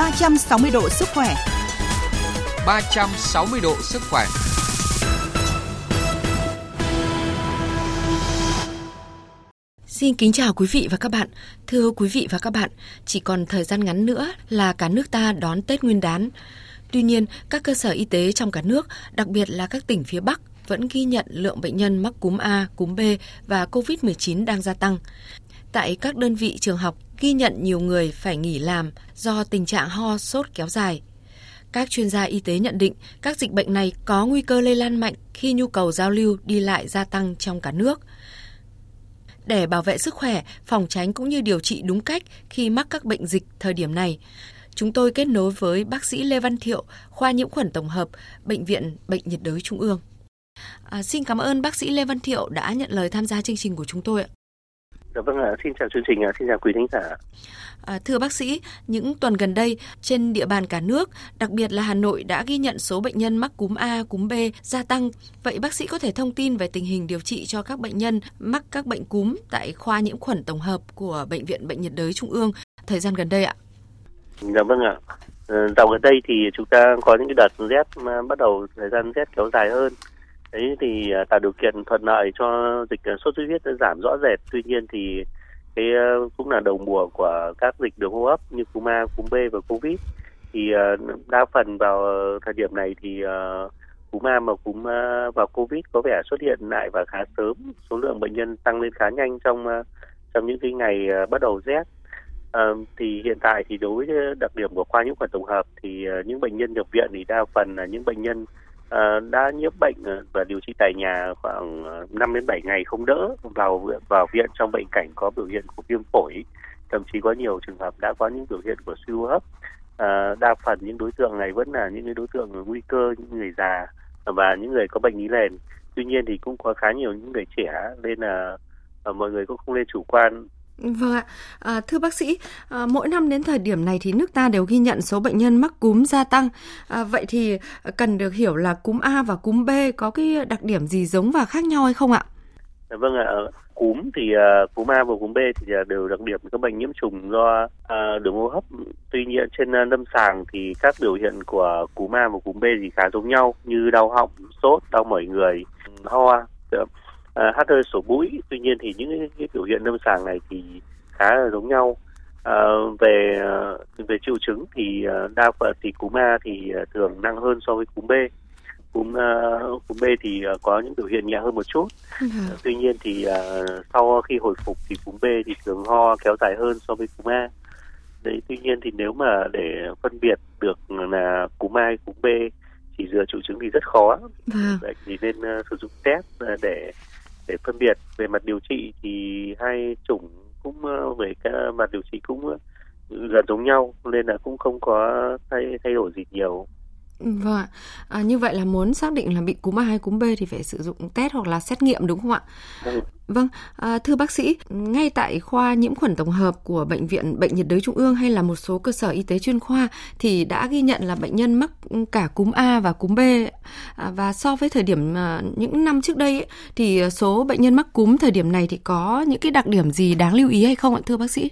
360 độ sức khỏe. 360 độ sức khỏe. Xin kính chào quý vị và các bạn. Thưa quý vị và các bạn, chỉ còn thời gian ngắn nữa là cả nước ta đón Tết Nguyên đán. Tuy nhiên, các cơ sở y tế trong cả nước, đặc biệt là các tỉnh phía Bắc, vẫn ghi nhận lượng bệnh nhân mắc cúm A, cúm B và COVID-19 đang gia tăng. Tại các đơn vị trường học ghi nhận nhiều người phải nghỉ làm do tình trạng ho sốt kéo dài. Các chuyên gia y tế nhận định các dịch bệnh này có nguy cơ lây lan mạnh khi nhu cầu giao lưu đi lại gia tăng trong cả nước. Để bảo vệ sức khỏe, phòng tránh cũng như điều trị đúng cách khi mắc các bệnh dịch thời điểm này, chúng tôi kết nối với bác sĩ Lê Văn Thiệu, khoa nhiễm khuẩn tổng hợp, Bệnh viện Bệnh nhiệt đới Trung ương. À, xin cảm ơn bác sĩ Lê Văn Thiệu đã nhận lời tham gia chương trình của chúng tôi ạ. Dạ vâng ạ, xin chào chương trình, xin chào quý thính giả. À, thưa bác sĩ, những tuần gần đây trên địa bàn cả nước, đặc biệt là Hà Nội đã ghi nhận số bệnh nhân mắc cúm A, cúm B gia tăng. Vậy bác sĩ có thể thông tin về tình hình điều trị cho các bệnh nhân mắc các bệnh cúm tại khoa nhiễm khuẩn tổng hợp của Bệnh viện Bệnh nhiệt đới Trung ương thời gian gần đây ạ? Dạ vâng ạ. Ờ, dạo gần đây thì chúng ta có những cái đợt rét bắt đầu thời gian rét kéo dài hơn đấy thì à, tạo điều kiện thuận lợi cho dịch à, sốt xuất huyết giảm rõ rệt. Tuy nhiên thì cái à, cũng là đầu mùa của các dịch đường hô hấp như cúm A, cúm B và covid thì đa phần vào thời điểm này thì cúm A và cúm và covid có vẻ xuất hiện lại và khá sớm. Số lượng bệnh nhân tăng lên khá nhanh trong trong những cái ngày bắt đầu rét. À, thì hiện tại thì đối với đặc điểm của khoa nhiễm khuẩn tổng hợp thì những bệnh nhân nhập viện thì đa phần là những bệnh nhân Ờ, đã nhiễm bệnh ờ, và điều trị tại nhà khoảng ờ, 5 đến 7 ngày không đỡ vào vào viện trong bệnh cảnh có biểu hiện của viêm phổi. Thậm chí có nhiều trường hợp đã có những biểu hiện của suy hô hấp. À, đa phần những đối tượng này vẫn là những đối tượng nguy cơ những người già và những người có bệnh lý nền. Tuy nhiên thì cũng có khá nhiều những người trẻ nên là mọi người cũng không nên chủ quan. Vâng ạ. À, thưa bác sĩ, à, mỗi năm đến thời điểm này thì nước ta đều ghi nhận số bệnh nhân mắc cúm gia tăng. À, vậy thì cần được hiểu là cúm A và cúm B có cái đặc điểm gì giống và khác nhau hay không ạ? Dạ vâng ạ. Cúm thì uh, cúm A và cúm B thì uh, đều đặc điểm các bệnh nhiễm trùng do uh, đường hô hấp. Tuy nhiên trên uh, lâm sàng thì các biểu hiện của cúm A và cúm B thì khá giống nhau như đau họng, sốt, đau mỏi người, ho, uh, hát hơi sổ mũi. Tuy nhiên thì những cái, cái biểu hiện lâm sàng này thì khá là giống nhau. Uh, về uh, về triệu chứng thì đa phần thì cúm A thì thường nặng hơn so với cúm B. Cúm uh, cúm B thì uh, có những biểu hiện nhẹ hơn một chút. Uh, tuy nhiên thì uh, sau khi hồi phục thì cúm B thì thường ho kéo dài hơn so với cúm A. Đấy tuy nhiên thì nếu mà để phân biệt được là cúm A hay cúm B chỉ dựa triệu chứng thì rất khó. Vâng. vậy thì nên uh, sử dụng test để để phân biệt. Về mặt điều trị thì hai chủng cũng ờ, về cái mặt điều trị cũng ờ, gần giống nhau, nên là cũng không có thay thay đổi gì nhiều. Vâng ạ. À, như vậy là muốn xác định là bị cúm A hay cúm B thì phải sử dụng test hoặc là xét nghiệm đúng không ạ? Ừ. Vâng, à, thưa bác sĩ, ngay tại khoa nhiễm khuẩn tổng hợp của Bệnh viện Bệnh nhiệt đới Trung ương hay là một số cơ sở y tế chuyên khoa thì đã ghi nhận là bệnh nhân mắc cả cúm A và cúm B. À, và so với thời điểm à, những năm trước đây ấy, thì số bệnh nhân mắc cúm thời điểm này thì có những cái đặc điểm gì đáng lưu ý hay không ạ thưa bác sĩ?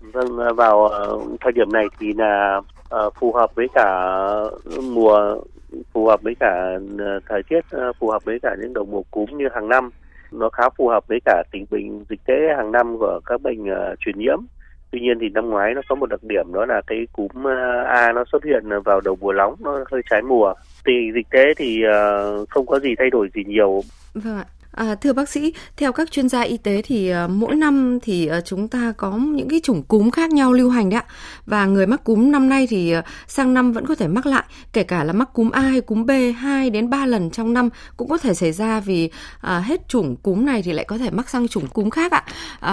Vâng, à, vào uh, thời điểm này thì là uh, phù hợp với cả mùa phù hợp với cả ờ, thời tiết ờ, phù hợp với cả những đầu mùa cúm như hàng năm. Nó khá phù hợp với cả tình hình dịch tễ hàng năm của các bệnh uh, truyền nhiễm. Tuy nhiên thì năm ngoái nó có một đặc điểm đó là cái cúm A nó xuất hiện vào đầu mùa nóng nó hơi trái mùa. Thì dịch tễ thì uh, không có gì thay đổi gì nhiều. Vâng ạ. À, thưa bác sĩ, theo các chuyên gia y tế thì uh, mỗi năm thì uh, chúng ta có những cái chủng cúm khác nhau lưu hành đấy ạ. Và người mắc cúm năm nay thì uh, sang năm vẫn có thể mắc lại, kể cả là mắc cúm A hay cúm B 2 đến 3 lần trong năm cũng có thể xảy ra vì uh, hết chủng cúm này thì lại có thể mắc sang chủng cúm khác ạ.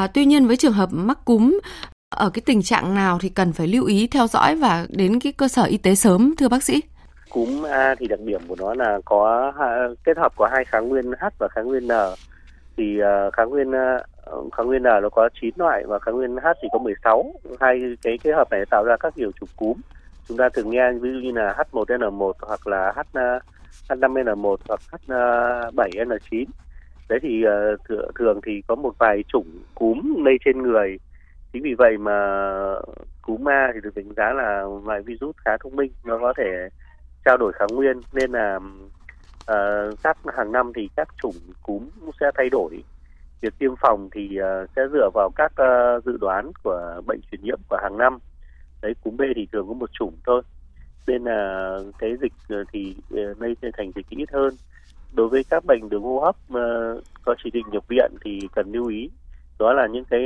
Uh, tuy nhiên với trường hợp mắc cúm ở cái tình trạng nào thì cần phải lưu ý theo dõi và đến cái cơ sở y tế sớm thưa bác sĩ? Cúm A thì đặc điểm của nó là có kết hợp của hai kháng nguyên H và kháng nguyên N. Thì ờ, kháng nguyên ờ, kháng nguyên N nó có 9 loại và kháng nguyên H thì có 16 hai cái kết hợp này tạo ra các kiểu chủng cúm. Chúng ta thường nghe ví dụ như là H1N1 hoặc là H ờ, H5N1 hoặc H7N9 đấy thì thường thì có một vài chủng cúm lây trên người. Chính vì vậy mà cúm A thì được đánh giá là loại virus khá thông minh, nó có thể trao đổi kháng nguyên nên là uh, các hàng năm thì các chủng cúm sẽ thay đổi. Việc tiêm phòng thì uh, sẽ dựa vào các uh, dự đoán của bệnh truyền nhiễm của hàng năm. Đấy cúm B thì thường có một chủng thôi. Nên là cái dịch thì lây thành dịch ít hơn. Đối với các bệnh đường hô hấp uh, có chỉ định nhập viện thì cần lưu ý đó là những cái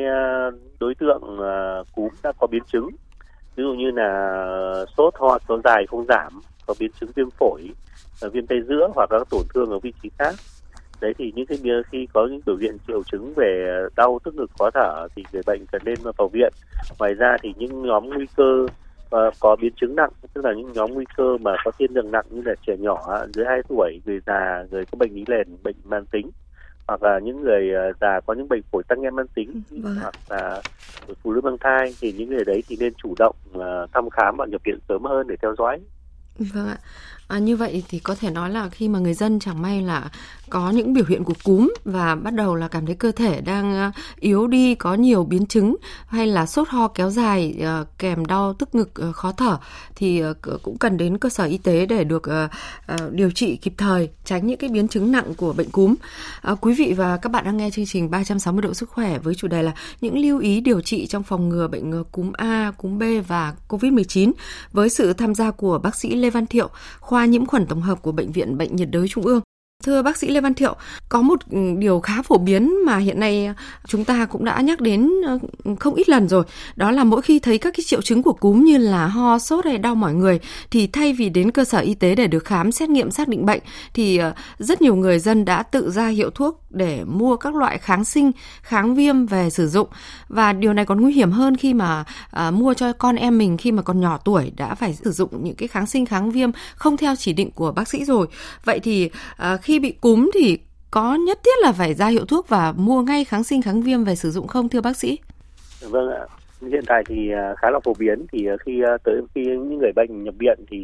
đối tượng cúm đã có biến chứng ví dụ như là sốt ho kéo dài không giảm có biến chứng viêm phổi viêm tay giữa hoặc các tổn thương ở vị trí khác đấy thì những cái khi có những biểu hiện triệu chứng về đau tức ngực khó thở thì người bệnh cần lên vào viện ngoài ra thì những nhóm nguy cơ uh, có biến chứng nặng tức là những nhóm nguy cơ mà có tiên lượng nặng như là trẻ nhỏ dưới 2 tuổi người già người có bệnh lý nền bệnh man tính hoặc là những người ờ, già có những bệnh phổi tăng nghẽn mãn tính vâng. hoặc là phụ nữ mang thai thì những người đấy thì nên chủ động thăm khám và nhập viện sớm hơn để theo dõi. Vâng ạ. À, như vậy thì có thể nói là khi mà người dân chẳng may là có những biểu hiện của cúm và bắt đầu là cảm thấy cơ thể đang à, yếu đi, có nhiều biến chứng hay là sốt ho kéo dài à, kèm đau tức ngực à, khó thở thì cũng cần đến cơ sở y tế để được điều trị kịp thời, tránh những cái biến chứng nặng của bệnh cúm. Quý vị và các bạn đang nghe chương trình 360 độ sức khỏe với chủ đề là những lưu ý điều trị trong phòng ngừa bệnh cúm A, cúm B và COVID-19 với sự tham gia của bác sĩ Lê Văn Thiệu, khoa nhiễm khuẩn tổng hợp của bệnh viện Bệnh nhiệt đới Trung ương. Thưa bác sĩ Lê Văn Thiệu, có một ừ, điều khá phổ biến mà hiện nay à, chúng ta cũng đã nhắc đến ờ, không ít lần rồi, đó là mỗi khi thấy các cái triệu chứng của cúm như là ho, sốt hay đau mỏi người thì thay vì đến cơ sở y tế để được khám xét nghiệm xác định bệnh thì ờ, rất nhiều người dân đã tự ra hiệu thuốc để mua các loại kháng sinh, kháng viêm về sử dụng và điều này còn nguy hiểm hơn khi mà à, mua cho con em mình khi mà còn nhỏ tuổi đã phải sử dụng những cái kháng sinh kháng viêm không theo chỉ định của bác sĩ rồi. Vậy thì à, khi bị cúm thì có nhất thiết là phải ra hiệu thuốc và mua ngay kháng sinh kháng viêm về sử dụng không thưa bác sĩ? Vâng ạ. Hiện tại thì à, khá là phổ biến thì à, khi à, tới khi những người bệnh nhập viện thì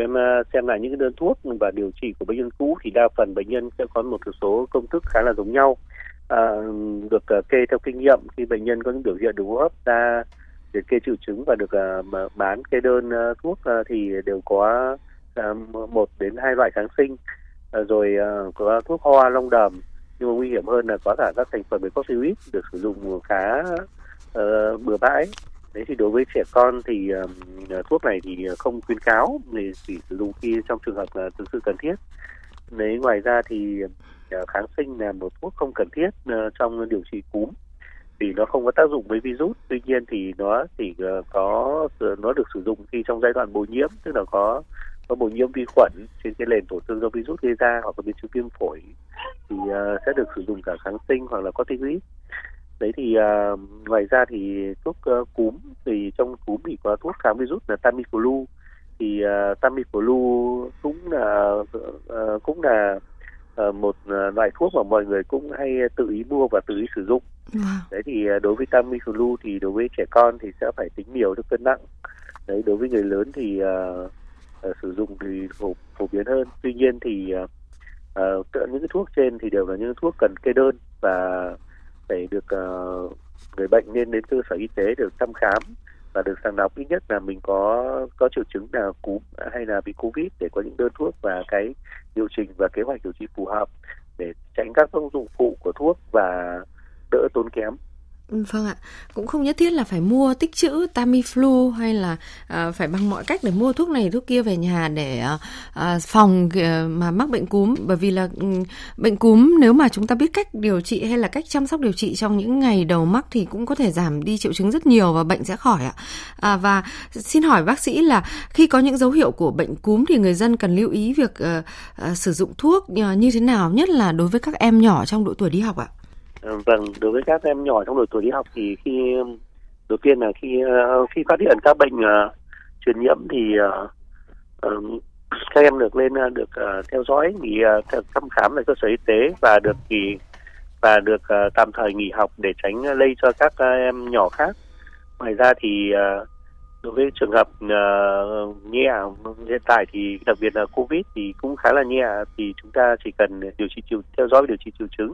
em ờ, xem lại những cái đơn thuốc và điều trị của bệnh nhân cũ thì đa phần bệnh nhân sẽ có một số công thức khá là giống nhau. À, được ờ, kê theo kinh nghiệm khi bệnh nhân có những biểu hiện đường hô hấp ra liệt kê triệu chứng và được uh, bán kê đơn uh, thuốc uh, thì đều có uh, một đến hai loại kháng sinh. Uh, rồi uh, có thuốc hoa long đờm nhưng mà nguy hiểm hơn là có cả các thành phần về corticoid được sử dụng khá uh, bừa bãi đấy thì đối với trẻ con thì uh, thuốc này thì ờ, không khuyến cáo thì chỉ sử dụng khi trong trường hợp là thực sự cần thiết. Đấy ngoài ra thì uh, kháng sinh là một thuốc không cần thiết uh, trong điều trị cúm vì nó không có tác dụng với virus. Tuy nhiên thì nó chỉ có nó được sử dụng khi trong giai đoạn bội nhiễm tức là có có bội nhiễm vi khuẩn trên cái nền tổn thương do virus gây ra hoặc là biến chứng viêm phổi thì uh, sẽ được sử dụng cả kháng sinh hoặc là corticoid đấy thì uh, ngoài ra thì thuốc uh, cúm thì trong cúm thì có thuốc kháng virus là Tamiflu. Thì uh, Tamiflu cũng là uh, cũng là uh, một loại thuốc mà mọi người cũng hay tự ý mua và tự ý sử dụng. Wow. đấy thì uh, đối với Tamiflu thì đối với trẻ con thì sẽ phải tính nhiều theo cân nặng. Đấy đối với người lớn thì uh, uh, sử dụng thì phổ, phổ biến hơn. Tuy nhiên thì uh, uh, những cái thuốc trên thì đều là những thuốc cần kê đơn và phải được uh, người bệnh nên đến cơ sở y tế được thăm khám và được sàng lọc ít nhất là mình có có triệu chứng là cúm hay là bị covid để có những đơn thuốc và cái điều chỉnh và kế hoạch điều trị phù hợp để tránh các tác dụng phụ của thuốc và đỡ tốn kém. Vâng ạ, cũng không nhất thiết là phải mua tích trữ Tamiflu hay là uh, phải bằng mọi cách để mua thuốc này thuốc kia về nhà để uh, phòng uh, mà mắc bệnh cúm bởi vì là um, bệnh cúm nếu mà chúng ta biết cách điều trị hay là cách chăm sóc điều trị trong những ngày đầu mắc thì cũng có thể giảm đi triệu chứng rất nhiều và bệnh sẽ khỏi ạ. À, và xin hỏi bác sĩ là khi có những dấu hiệu của bệnh cúm thì người dân cần lưu ý việc uh, uh, sử dụng thuốc ờ, như thế nào nhất là đối với các em nhỏ trong độ tuổi đi học ạ? Ờ, vâng, đối với các em nhỏ trong độ tuổi đi học thì khi đầu tiên là khi ờ, khi phát hiện các bệnh uh, truyền nhiễm thì uh, các em được lên được uh, theo dõi nghỉ uh, thăm khám tại cơ sở y tế và được nghỉ và được uh, tạm thời nghỉ học để tránh lây cho các uh, em nhỏ khác. Ngoài ra thì uh, đối với trường hợp uh, nhẹ hiện tại thì đặc biệt là covid thì cũng khá là nhẹ thì chúng ta chỉ cần điều trị chiều theo dõi điều trị triệu chứng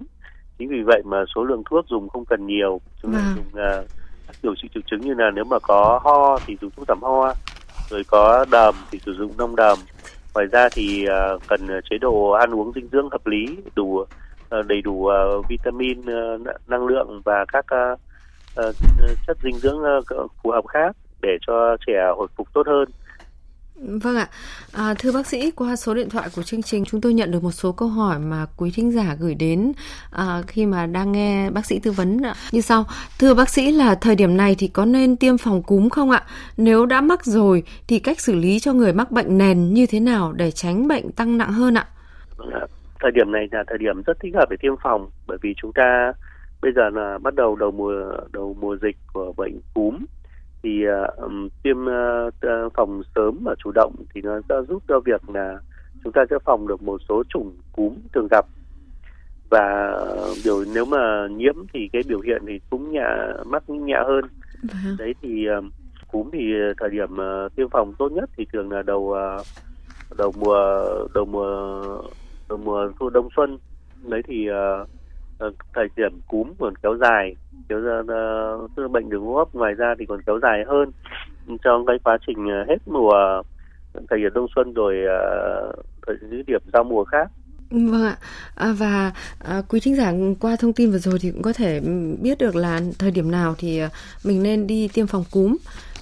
chính vì vậy mà số lượng thuốc dùng không cần nhiều. Chúng ta vâng. dùng uh, điều trị triệu chứng như là nếu mà có ho thì dùng thuốc giảm ho rồi có đờm thì sử dụng nông đờm. Ngoài ra thì uh, cần chế độ ăn uống dinh dưỡng hợp lý đủ uh, đầy đủ uh, vitamin uh, năng lượng và các uh, uh, chất dinh dưỡng uh, phù hợp khác để cho trẻ hồi phục tốt hơn Vâng ạ, à, thưa bác sĩ, qua số điện thoại của chương trình chúng tôi nhận được một số câu hỏi mà quý thính giả gửi đến à, khi mà đang nghe bác sĩ tư vấn như sau. Thưa bác sĩ là thời điểm này thì có nên tiêm phòng cúm không ạ? Nếu đã mắc rồi thì cách xử lý cho người mắc bệnh nền như thế nào để tránh bệnh tăng nặng hơn ạ? Vâng thời điểm này là thời điểm rất thích hợp để tiêm phòng bởi vì chúng ta bây giờ là bắt đầu đầu mùa đầu mùa dịch của bệnh cúm thì uh, tiêm uh, phòng sớm và chủ động thì nó sẽ giúp cho việc là chúng ta sẽ phòng được một số chủng cúm thường gặp. Và điều nếu mà nhiễm thì cái biểu hiện thì cũng nhẹ mắc nhẹ hơn. Vâng. đấy thì uh, cúm thì thời điểm uh, tiêm phòng tốt nhất thì thường là đầu uh, đầu mùa đầu mùa đầu mùa thu đông xuân. Đấy thì uh, Ờ, thời điểm cúm còn kéo dài kéo ra uh, bệnh đường hô hấp ngoài ra thì còn kéo dài hơn. Trong cái quá trình ờ, hết mùa thời điểm đông xuân rồi uh, thời điểm giao mùa khác. Vâng ạ. À, và à, quý thính giả qua thông tin vừa rồi thì cũng có thể biết được là thời điểm nào thì mình nên đi tiêm phòng cúm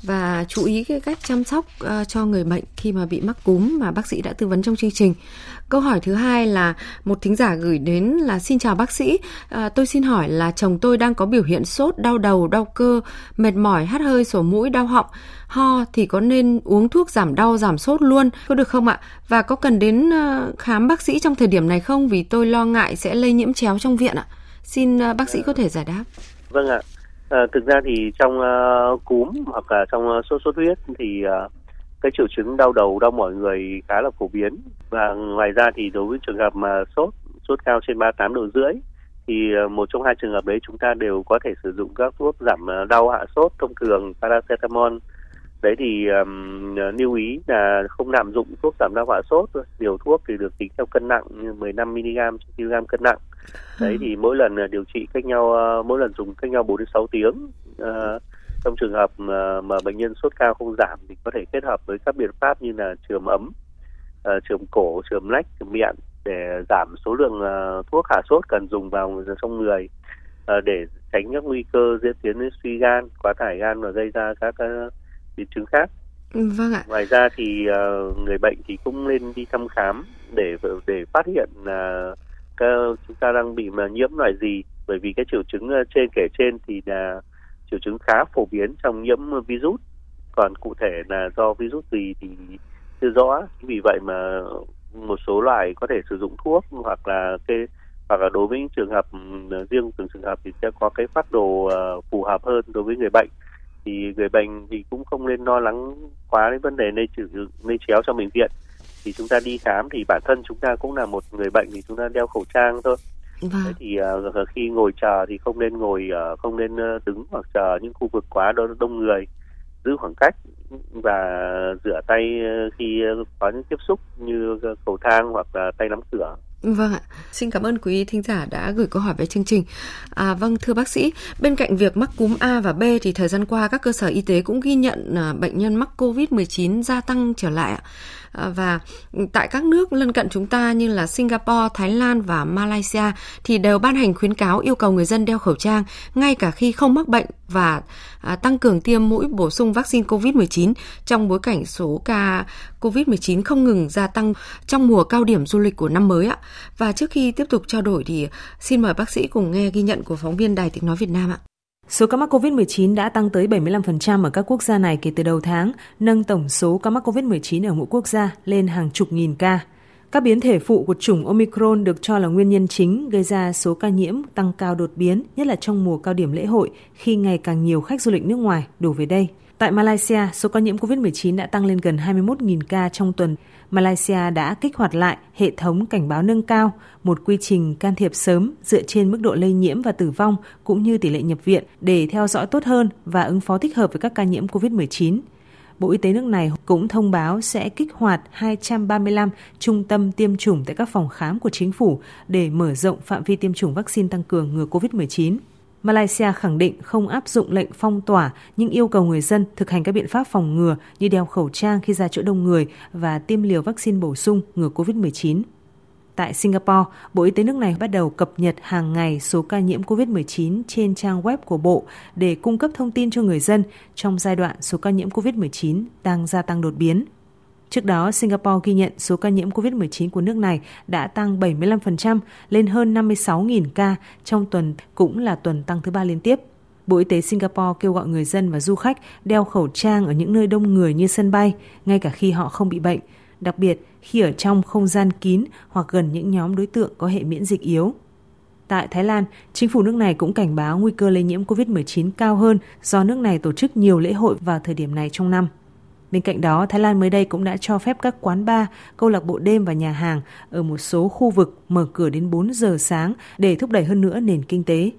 và chú ý cái cách chăm sóc uh, cho người bệnh khi mà bị mắc cúm mà bác sĩ đã tư vấn trong chương trình. Câu hỏi thứ hai là một thính giả gửi đến là xin chào bác sĩ, uh, tôi xin hỏi là chồng tôi đang có biểu hiện sốt, đau đầu, đau cơ, mệt mỏi, hắt hơi, sổ mũi, đau họng, ho thì có nên uống thuốc giảm đau, giảm sốt luôn, có được không ạ? Và có cần đến uh, khám bác sĩ trong thời điểm này không? Vì tôi lo ngại sẽ lây nhiễm chéo trong viện ạ. Xin uh, bác sĩ có thể giải đáp. Vâng ạ. À, thực ra thì trong uh, cúm hoặc là trong uh, sốt xuất huyết thì uh, cái triệu chứng đau đầu đau mỏi người khá là phổ biến. Và ngoài ra thì đối với trường hợp mà sốt sốt cao trên 38 độ rưỡi thì một trong hai trường hợp đấy chúng ta đều có thể sử dụng các thuốc giảm đau hạ sốt thông thường paracetamol đấy thì um, lưu ý là không lạm dụng thuốc giảm đau hạ sốt liều thuốc thì được tính theo cân nặng như 15 mg trên kg cân nặng. Đấy thì mỗi lần ờ, điều trị cách nhau ờ, mỗi lần dùng cách nhau 4 đến 6 tiếng uh, trong trường hợp mà, mà bệnh nhân sốt cao không giảm thì có thể kết hợp với các biện pháp như là trường ấm uh, trường cổ trường lách trường miệng để giảm số lượng uh, thuốc hạ sốt cần dùng vào trong người uh, để tránh các nguy cơ diễn tiến đến suy gan quá tải gan và gây ra các uh, biến chứng khác. Vâng ạ. Ngoài ra thì uh, người bệnh thì cũng nên đi thăm khám để để phát hiện là uh, chúng ta đang bị mà nhiễm loại gì. Bởi vì cái triệu chứng trên kể trên thì là triệu chứng khá phổ biến trong nhiễm virus. Còn cụ thể là do virus gì thì chưa rõ. Vì vậy mà một số loại có thể sử dụng thuốc hoặc là cái hoặc là đối với những trường hợp riêng từng trường hợp thì sẽ có cái phát đồ uh, phù hợp hơn đối với người bệnh thì người bệnh thì cũng không nên lo lắng quá đến vấn đề lây trừ lây chéo trong bệnh viện. Thì chúng ta đi khám thì bản thân chúng ta cũng là một người bệnh thì chúng ta đeo khẩu trang thôi. Vâng. Thế thì uh, khi ngồi chờ thì không nên ngồi uh, không nên uh, đứng hoặc chờ những khu vực quá đông, đông người. Giữ khoảng cách và rửa tay khi có những tiếp xúc như cầu thang hoặc là tay nắm cửa Vâng ạ, xin cảm ơn quý thính giả đã gửi câu hỏi về chương trình. À, vâng, thưa bác sĩ, bên cạnh việc mắc cúm A và B thì thời gian qua các cơ sở y tế cũng ghi nhận à, bệnh nhân mắc COVID-19 gia tăng trở lại ạ. À, và tại các nước lân cận chúng ta như là Singapore, Thái Lan và Malaysia thì đều ban hành khuyến cáo yêu cầu người dân đeo khẩu trang ngay cả khi không mắc bệnh và à, tăng cường tiêm mũi bổ sung vaccine COVID-19 trong bối cảnh số ca COVID-19 không ngừng gia tăng trong mùa cao điểm du lịch của năm mới ạ. Và trước khi tiếp tục trao đổi thì xin mời bác sĩ cùng nghe ghi nhận của phóng viên Đài Tiếng Nói Việt Nam ạ. Số ca mắc COVID-19 đã tăng tới 75% ở các quốc gia này kể từ đầu tháng, nâng tổng số ca mắc COVID-19 ở mỗi quốc gia lên hàng chục nghìn ca. Các biến thể phụ của chủng Omicron được cho là nguyên nhân chính gây ra số ca nhiễm tăng cao đột biến, nhất là trong mùa cao điểm lễ hội khi ngày càng nhiều khách du lịch nước ngoài đổ về đây. Tại Malaysia, số ca nhiễm COVID-19 đã tăng lên gần 21.000 ca trong tuần. Malaysia đã kích hoạt lại hệ thống cảnh báo nâng cao, một quy trình can thiệp sớm dựa trên mức độ lây nhiễm và tử vong cũng như tỷ lệ nhập viện để theo dõi tốt hơn và ứng phó thích hợp với các ca nhiễm COVID-19. Bộ Y tế nước này cũng thông báo sẽ kích hoạt 235 trung tâm tiêm chủng tại các phòng khám của chính phủ để mở rộng phạm vi tiêm chủng vaccine tăng cường ngừa COVID-19. Malaysia khẳng định không áp dụng lệnh phong tỏa nhưng yêu cầu người dân thực hành các biện pháp phòng ngừa như đeo khẩu trang khi ra chỗ đông người và tiêm liều vaccine bổ sung ngừa COVID-19. Tại Singapore, Bộ Y tế nước này bắt đầu cập nhật hàng ngày số ca nhiễm COVID-19 trên trang web của Bộ để cung cấp thông tin cho người dân trong giai đoạn số ca nhiễm COVID-19 đang gia tăng đột biến. Trước đó, Singapore ghi nhận số ca nhiễm COVID-19 của nước này đã tăng 75% lên hơn 56.000 ca trong tuần cũng là tuần tăng thứ ba liên tiếp. Bộ Y tế Singapore kêu gọi người dân và du khách đeo khẩu trang ở những nơi đông người như sân bay, ngay cả khi họ không bị bệnh, đặc biệt khi ở trong không gian kín hoặc gần những nhóm đối tượng có hệ miễn dịch yếu. Tại Thái Lan, chính phủ nước này cũng cảnh báo nguy cơ lây nhiễm COVID-19 cao hơn do nước này tổ chức nhiều lễ hội vào thời điểm này trong năm. Bên cạnh đó, Thái Lan mới đây cũng đã cho phép các quán bar, câu lạc bộ đêm và nhà hàng ở một số khu vực mở cửa đến 4 giờ sáng để thúc đẩy hơn nữa nền kinh tế.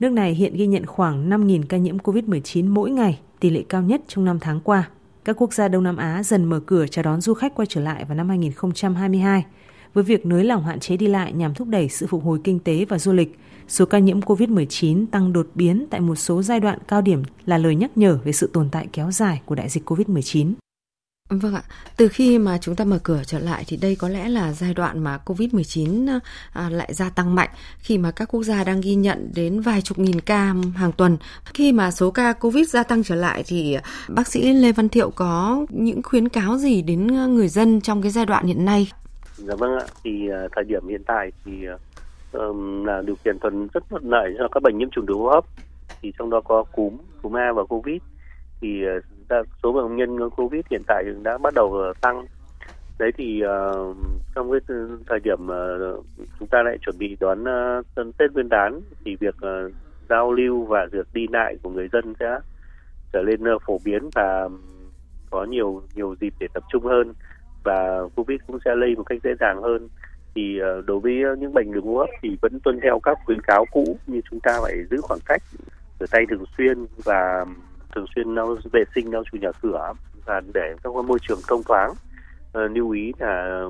Nước này hiện ghi nhận khoảng 5.000 ca nhiễm COVID-19 mỗi ngày, tỷ lệ cao nhất trong năm tháng qua. Các quốc gia Đông Nam Á dần mở cửa chào đón du khách quay trở lại vào năm 2022 với việc nới lỏng hạn chế đi lại nhằm thúc đẩy sự phục hồi kinh tế và du lịch. Số ca nhiễm COVID-19 tăng đột biến tại một số giai đoạn cao điểm là lời nhắc nhở về sự tồn tại kéo dài của đại dịch COVID-19. Vâng ạ, từ khi mà chúng ta mở cửa trở lại thì đây có lẽ là giai đoạn mà Covid-19 à, à, lại gia tăng mạnh khi mà các quốc gia đang ghi nhận đến vài chục nghìn ca hàng tuần. Khi mà số ca Covid gia tăng trở lại thì bác sĩ Lê Văn Thiệu có những khuyến cáo gì đến à, người dân trong cái giai đoạn hiện nay? Dạ vâng ạ, thì ờ, thời điểm hiện tại thì um, là điều kiện thuận rất thuận lợi cho các bệnh nhiễm trùng đường hô hấp. Thì trong đó có cúm, cúm A và Covid. Thì uh, số bệnh nhân Covid hiện tại đã bắt đầu uh, tăng. Đấy thì uh, trong cái thời điểm uh, chúng ta lại chuẩn bị đón uh, Tết Nguyên đán thì việc uh, giao lưu và việc đi lại của người dân sẽ trở lên uh, phổ biến và có nhiều nhiều dịp để tập trung hơn và Covid cũng sẽ lây một cách dễ dàng hơn. Thì ờ, đối với những bệnh đường hô hấp thì vẫn tuân theo các khuyến cáo cũ như chúng ta phải giữ khoảng cách rửa tay thường xuyên và thường xuyên lau vệ sinh lau chùi nhà cửa và để các môi trường thông thoáng. Ờ, lưu ý là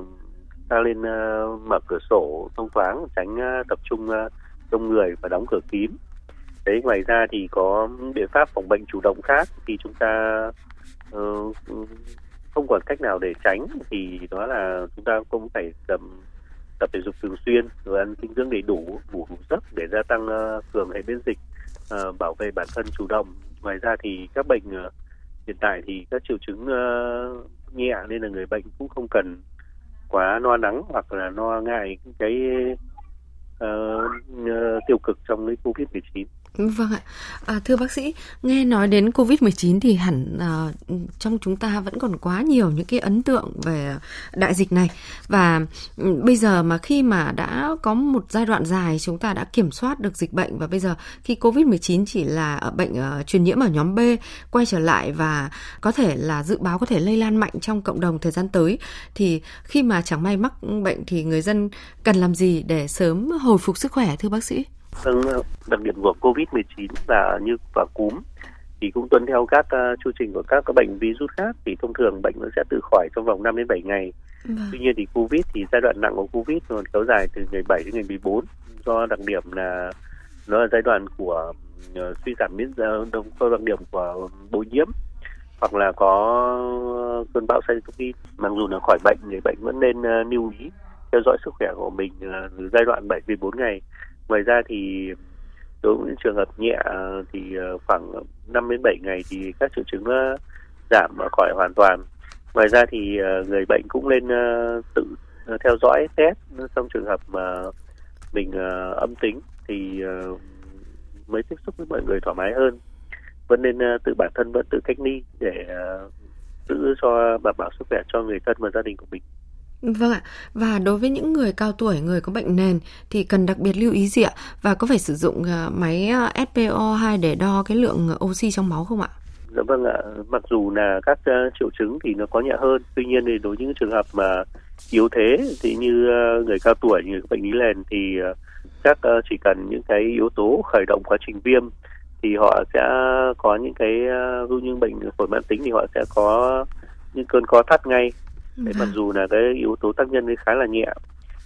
ta lên ờ, mở cửa sổ thông thoáng tránh tập trung đông người và đóng cửa kín. Đấy ngoài ra thì có biện pháp phòng bệnh chủ động khác thì chúng ta uh, không còn cách nào để tránh thì đó là chúng ta cũng phải tập tập thể dục thường xuyên rồi ăn dinh dưỡng đầy đủ ngủ đủ giấc để gia tăng uh, cường hệ miễn dịch uh, bảo vệ bản thân chủ động. Ngoài ra thì các bệnh uh, hiện tại thì các triệu chứng uh, nhẹ nên là người bệnh cũng không cần quá lo lắng hoặc là lo ngại cái uh, uh, tiêu cực trong cái covid 19 Vâng ạ. À, thưa bác sĩ, nghe nói đến Covid-19 thì hẳn à, trong chúng ta vẫn còn quá nhiều những cái ấn tượng về đại dịch này. Và ừ, bây giờ mà khi mà đã có một giai đoạn dài chúng ta đã kiểm soát được dịch bệnh và bây giờ khi Covid-19 chỉ là ở bệnh uh, truyền nhiễm ở nhóm B quay trở lại và có thể là dự báo có thể lây lan mạnh trong cộng đồng thời gian tới thì khi mà chẳng may mắc bệnh thì người dân cần làm gì để sớm hồi phục sức khỏe thưa bác sĩ? Vâng, đặc điểm của COVID-19 là như và cúm thì cũng tuân theo các uh, chu trình của các, các bệnh virus khác thì thông thường bệnh nó sẽ tự khỏi trong vòng 5 đến 7 ngày. Vâng. Tuy nhiên thì COVID thì giai đoạn nặng của COVID còn kéo dài từ ngày 7 đến ngày 14 do đặc điểm là nó là giai đoạn của uh, suy giảm miễn dịch do đặc điểm của bội nhiễm hoặc là có cơn bão cytokine mặc dù là khỏi bệnh người bệnh vẫn nên uh, lưu ý theo dõi sức khỏe của mình uh, giai đoạn 7 đến 14 ngày ngoài ra thì đối với những trường hợp nhẹ à, thì à, khoảng 5 đến 7 ngày thì các triệu chứng à, giảm và khỏi hoàn toàn. Ngoài ra thì người bệnh cũng nên tự theo dõi, test trong trường hợp mà mình âm tính thì mới tiếp xúc với mọi người thoải mái hơn. Vẫn nên tự bản thân vẫn tự cách ly để giữ cho, đảm bảo sức khỏe cho người thân và gia đình của mình. Vâng ạ, và đối với những người cao tuổi, người có bệnh nền thì cần đặc biệt lưu ý gì ạ? Và có phải sử dụng ờ, máy ờ, SPO2 để đo cái lượng ờ, oxy trong máu không ạ? Dạ vâng ạ, mặc dù là các triệu chứng thì nó có nhẹ hơn, tuy nhiên thì đối với những trường hợp mà yếu thế thì như người cao tuổi, người có bệnh lý nền thì chắc chỉ cần những cái yếu tố khởi động quá trình viêm thì họ sẽ có những cái ví như bệnh phổi mãn tính thì họ sẽ có những cơn co thắt ngay đấy mặc vâng. dù là cái yếu tố tác nhân khá là nhẹ.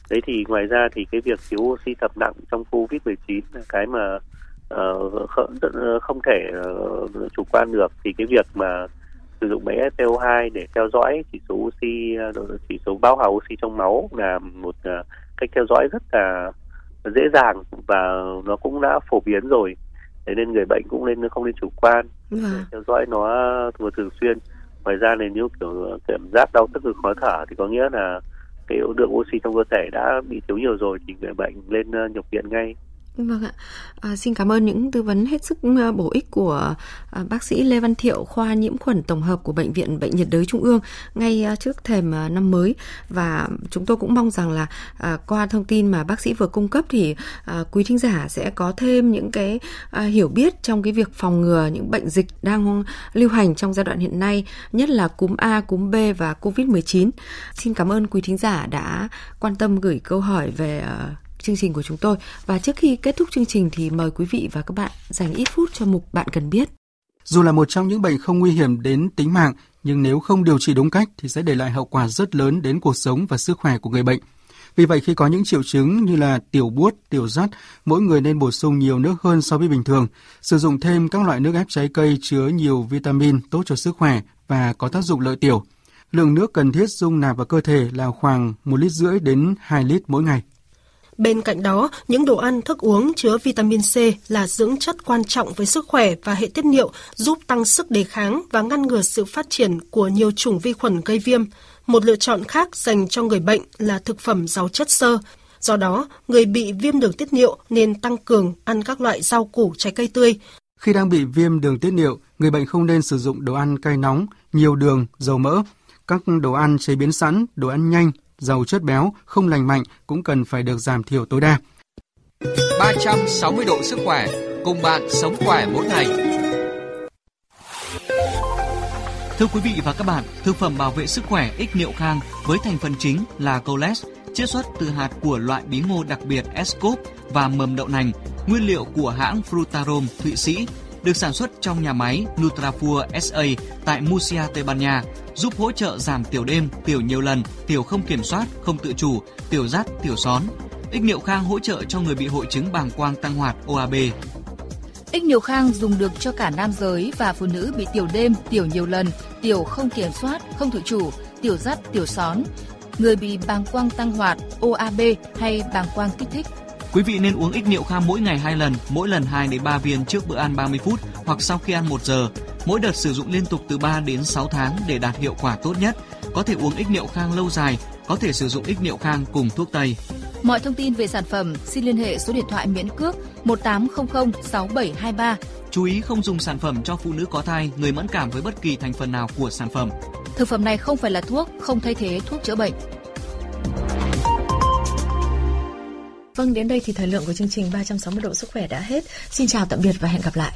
Đấy thì ngoài ra thì cái việc thiếu oxy thập nặng trong covid 19 là cái mà không thể chủ quan được. Thì cái việc mà sử dụng máy SPO2 để theo dõi chỉ số oxy chỉ số bão hòa oxy trong máu là một cách theo dõi rất là dễ dàng và nó cũng đã phổ biến rồi. Thế nên người bệnh cũng nên không nên chủ quan. Vâng. theo dõi nó thường xuyên ngoài ra này nếu kiểu ờ, cảm giác đau tức ngực khó thở thì có nghĩa là cái lượng oxy trong cơ thể đã bị thiếu nhiều rồi, thì người bệnh lên ờ, nhập viện ngay. Vâng ạ. À, xin cảm ơn những tư vấn hết sức à, bổ ích của à, bác sĩ Lê Văn Thiệu, khoa nhiễm khuẩn tổng hợp của Bệnh viện Bệnh nhiệt đới Trung ương ngay à, trước thềm à, năm mới. Và chúng tôi cũng mong rằng là à, qua thông tin mà bác sĩ vừa cung cấp thì à, quý thính giả sẽ có thêm những cái à, hiểu biết trong cái việc phòng ngừa những bệnh dịch đang lưu hành trong giai đoạn hiện nay, nhất là cúm A, cúm B và Covid-19. Xin cảm ơn quý thính giả đã quan tâm gửi câu hỏi về à, chương trình của chúng tôi. Và trước khi kết thúc chương trình thì mời quý vị và các bạn dành ít phút cho mục Bạn cần biết. Dù là một trong những bệnh không nguy hiểm đến tính mạng, nhưng nếu không điều trị đúng cách thì sẽ để lại hậu quả rất lớn đến cuộc sống và sức khỏe của người bệnh. Vì vậy khi có những triệu chứng như là tiểu buốt, tiểu rắt, mỗi người nên bổ sung nhiều nước hơn so với bình thường, sử dụng thêm các loại nước ép trái cây chứa nhiều vitamin tốt cho sức khỏe và có tác dụng lợi tiểu. Lượng nước cần thiết dung nạp vào cơ thể là khoảng 1 lít rưỡi đến 2 lít mỗi ngày. Bên cạnh đó, những đồ ăn, thức uống chứa vitamin C là dưỡng chất quan trọng với sức khỏe và hệ tiết niệu, giúp tăng sức đề kháng và ngăn ngừa sự phát triển của nhiều chủng vi khuẩn gây viêm. Một lựa chọn khác dành cho người bệnh là thực phẩm giàu chất xơ. Do đó, người bị viêm đường tiết niệu nên tăng cường ăn các loại rau củ trái cây tươi. Khi đang bị viêm đường tiết niệu, người bệnh không nên sử dụng đồ ăn cay nóng, nhiều đường, dầu mỡ. Các đồ ăn chế biến sẵn, đồ ăn nhanh, giàu chất béo, không lành mạnh cũng cần phải được giảm thiểu tối đa. 360 độ sức khỏe, cùng bạn sống khỏe mỗi ngày. Thưa quý vị và các bạn, thực phẩm bảo vệ sức khỏe ích niệu khang với thành phần chính là coles, chiết xuất từ hạt của loại bí ngô đặc biệt Escop và mầm đậu nành, nguyên liệu của hãng Frutarom Thụy Sĩ được sản xuất trong nhà máy Nutrafur SA tại Murcia, Tây Ban Nha, giúp hỗ trợ giảm tiểu đêm, tiểu nhiều lần, tiểu không kiểm soát, không tự chủ, tiểu rắt, tiểu són. Ích niệu khang hỗ trợ cho người bị hội chứng bàng quang tăng hoạt OAB. Ích niệu khang dùng được cho cả nam giới và phụ nữ bị tiểu đêm, tiểu nhiều lần, tiểu không kiểm soát, không tự chủ, tiểu rắt, tiểu són, người bị bàng quang tăng hoạt, OAB hay bàng quang kích thích. Quý vị nên uống ích niệu kham mỗi ngày 2 lần, mỗi lần 2 đến 3 viên trước bữa ăn 30 phút hoặc sau khi ăn 1 giờ. Mỗi đợt sử dụng liên tục từ 3 đến 6 tháng để đạt hiệu quả tốt nhất. Có thể uống ích niệu khang lâu dài, có thể sử dụng ích niệu khang cùng thuốc tây. Mọi thông tin về sản phẩm xin liên hệ số điện thoại miễn cước 1800 6723. Chú ý không dùng sản phẩm cho phụ nữ có thai, người mẫn cảm với bất kỳ thành phần nào của sản phẩm. Thực phẩm này không phải là thuốc, không thay thế thuốc chữa bệnh. Vâng, đến đây thì thời lượng của chương trình 360 độ sức khỏe đã hết. Xin chào tạm biệt và hẹn gặp lại.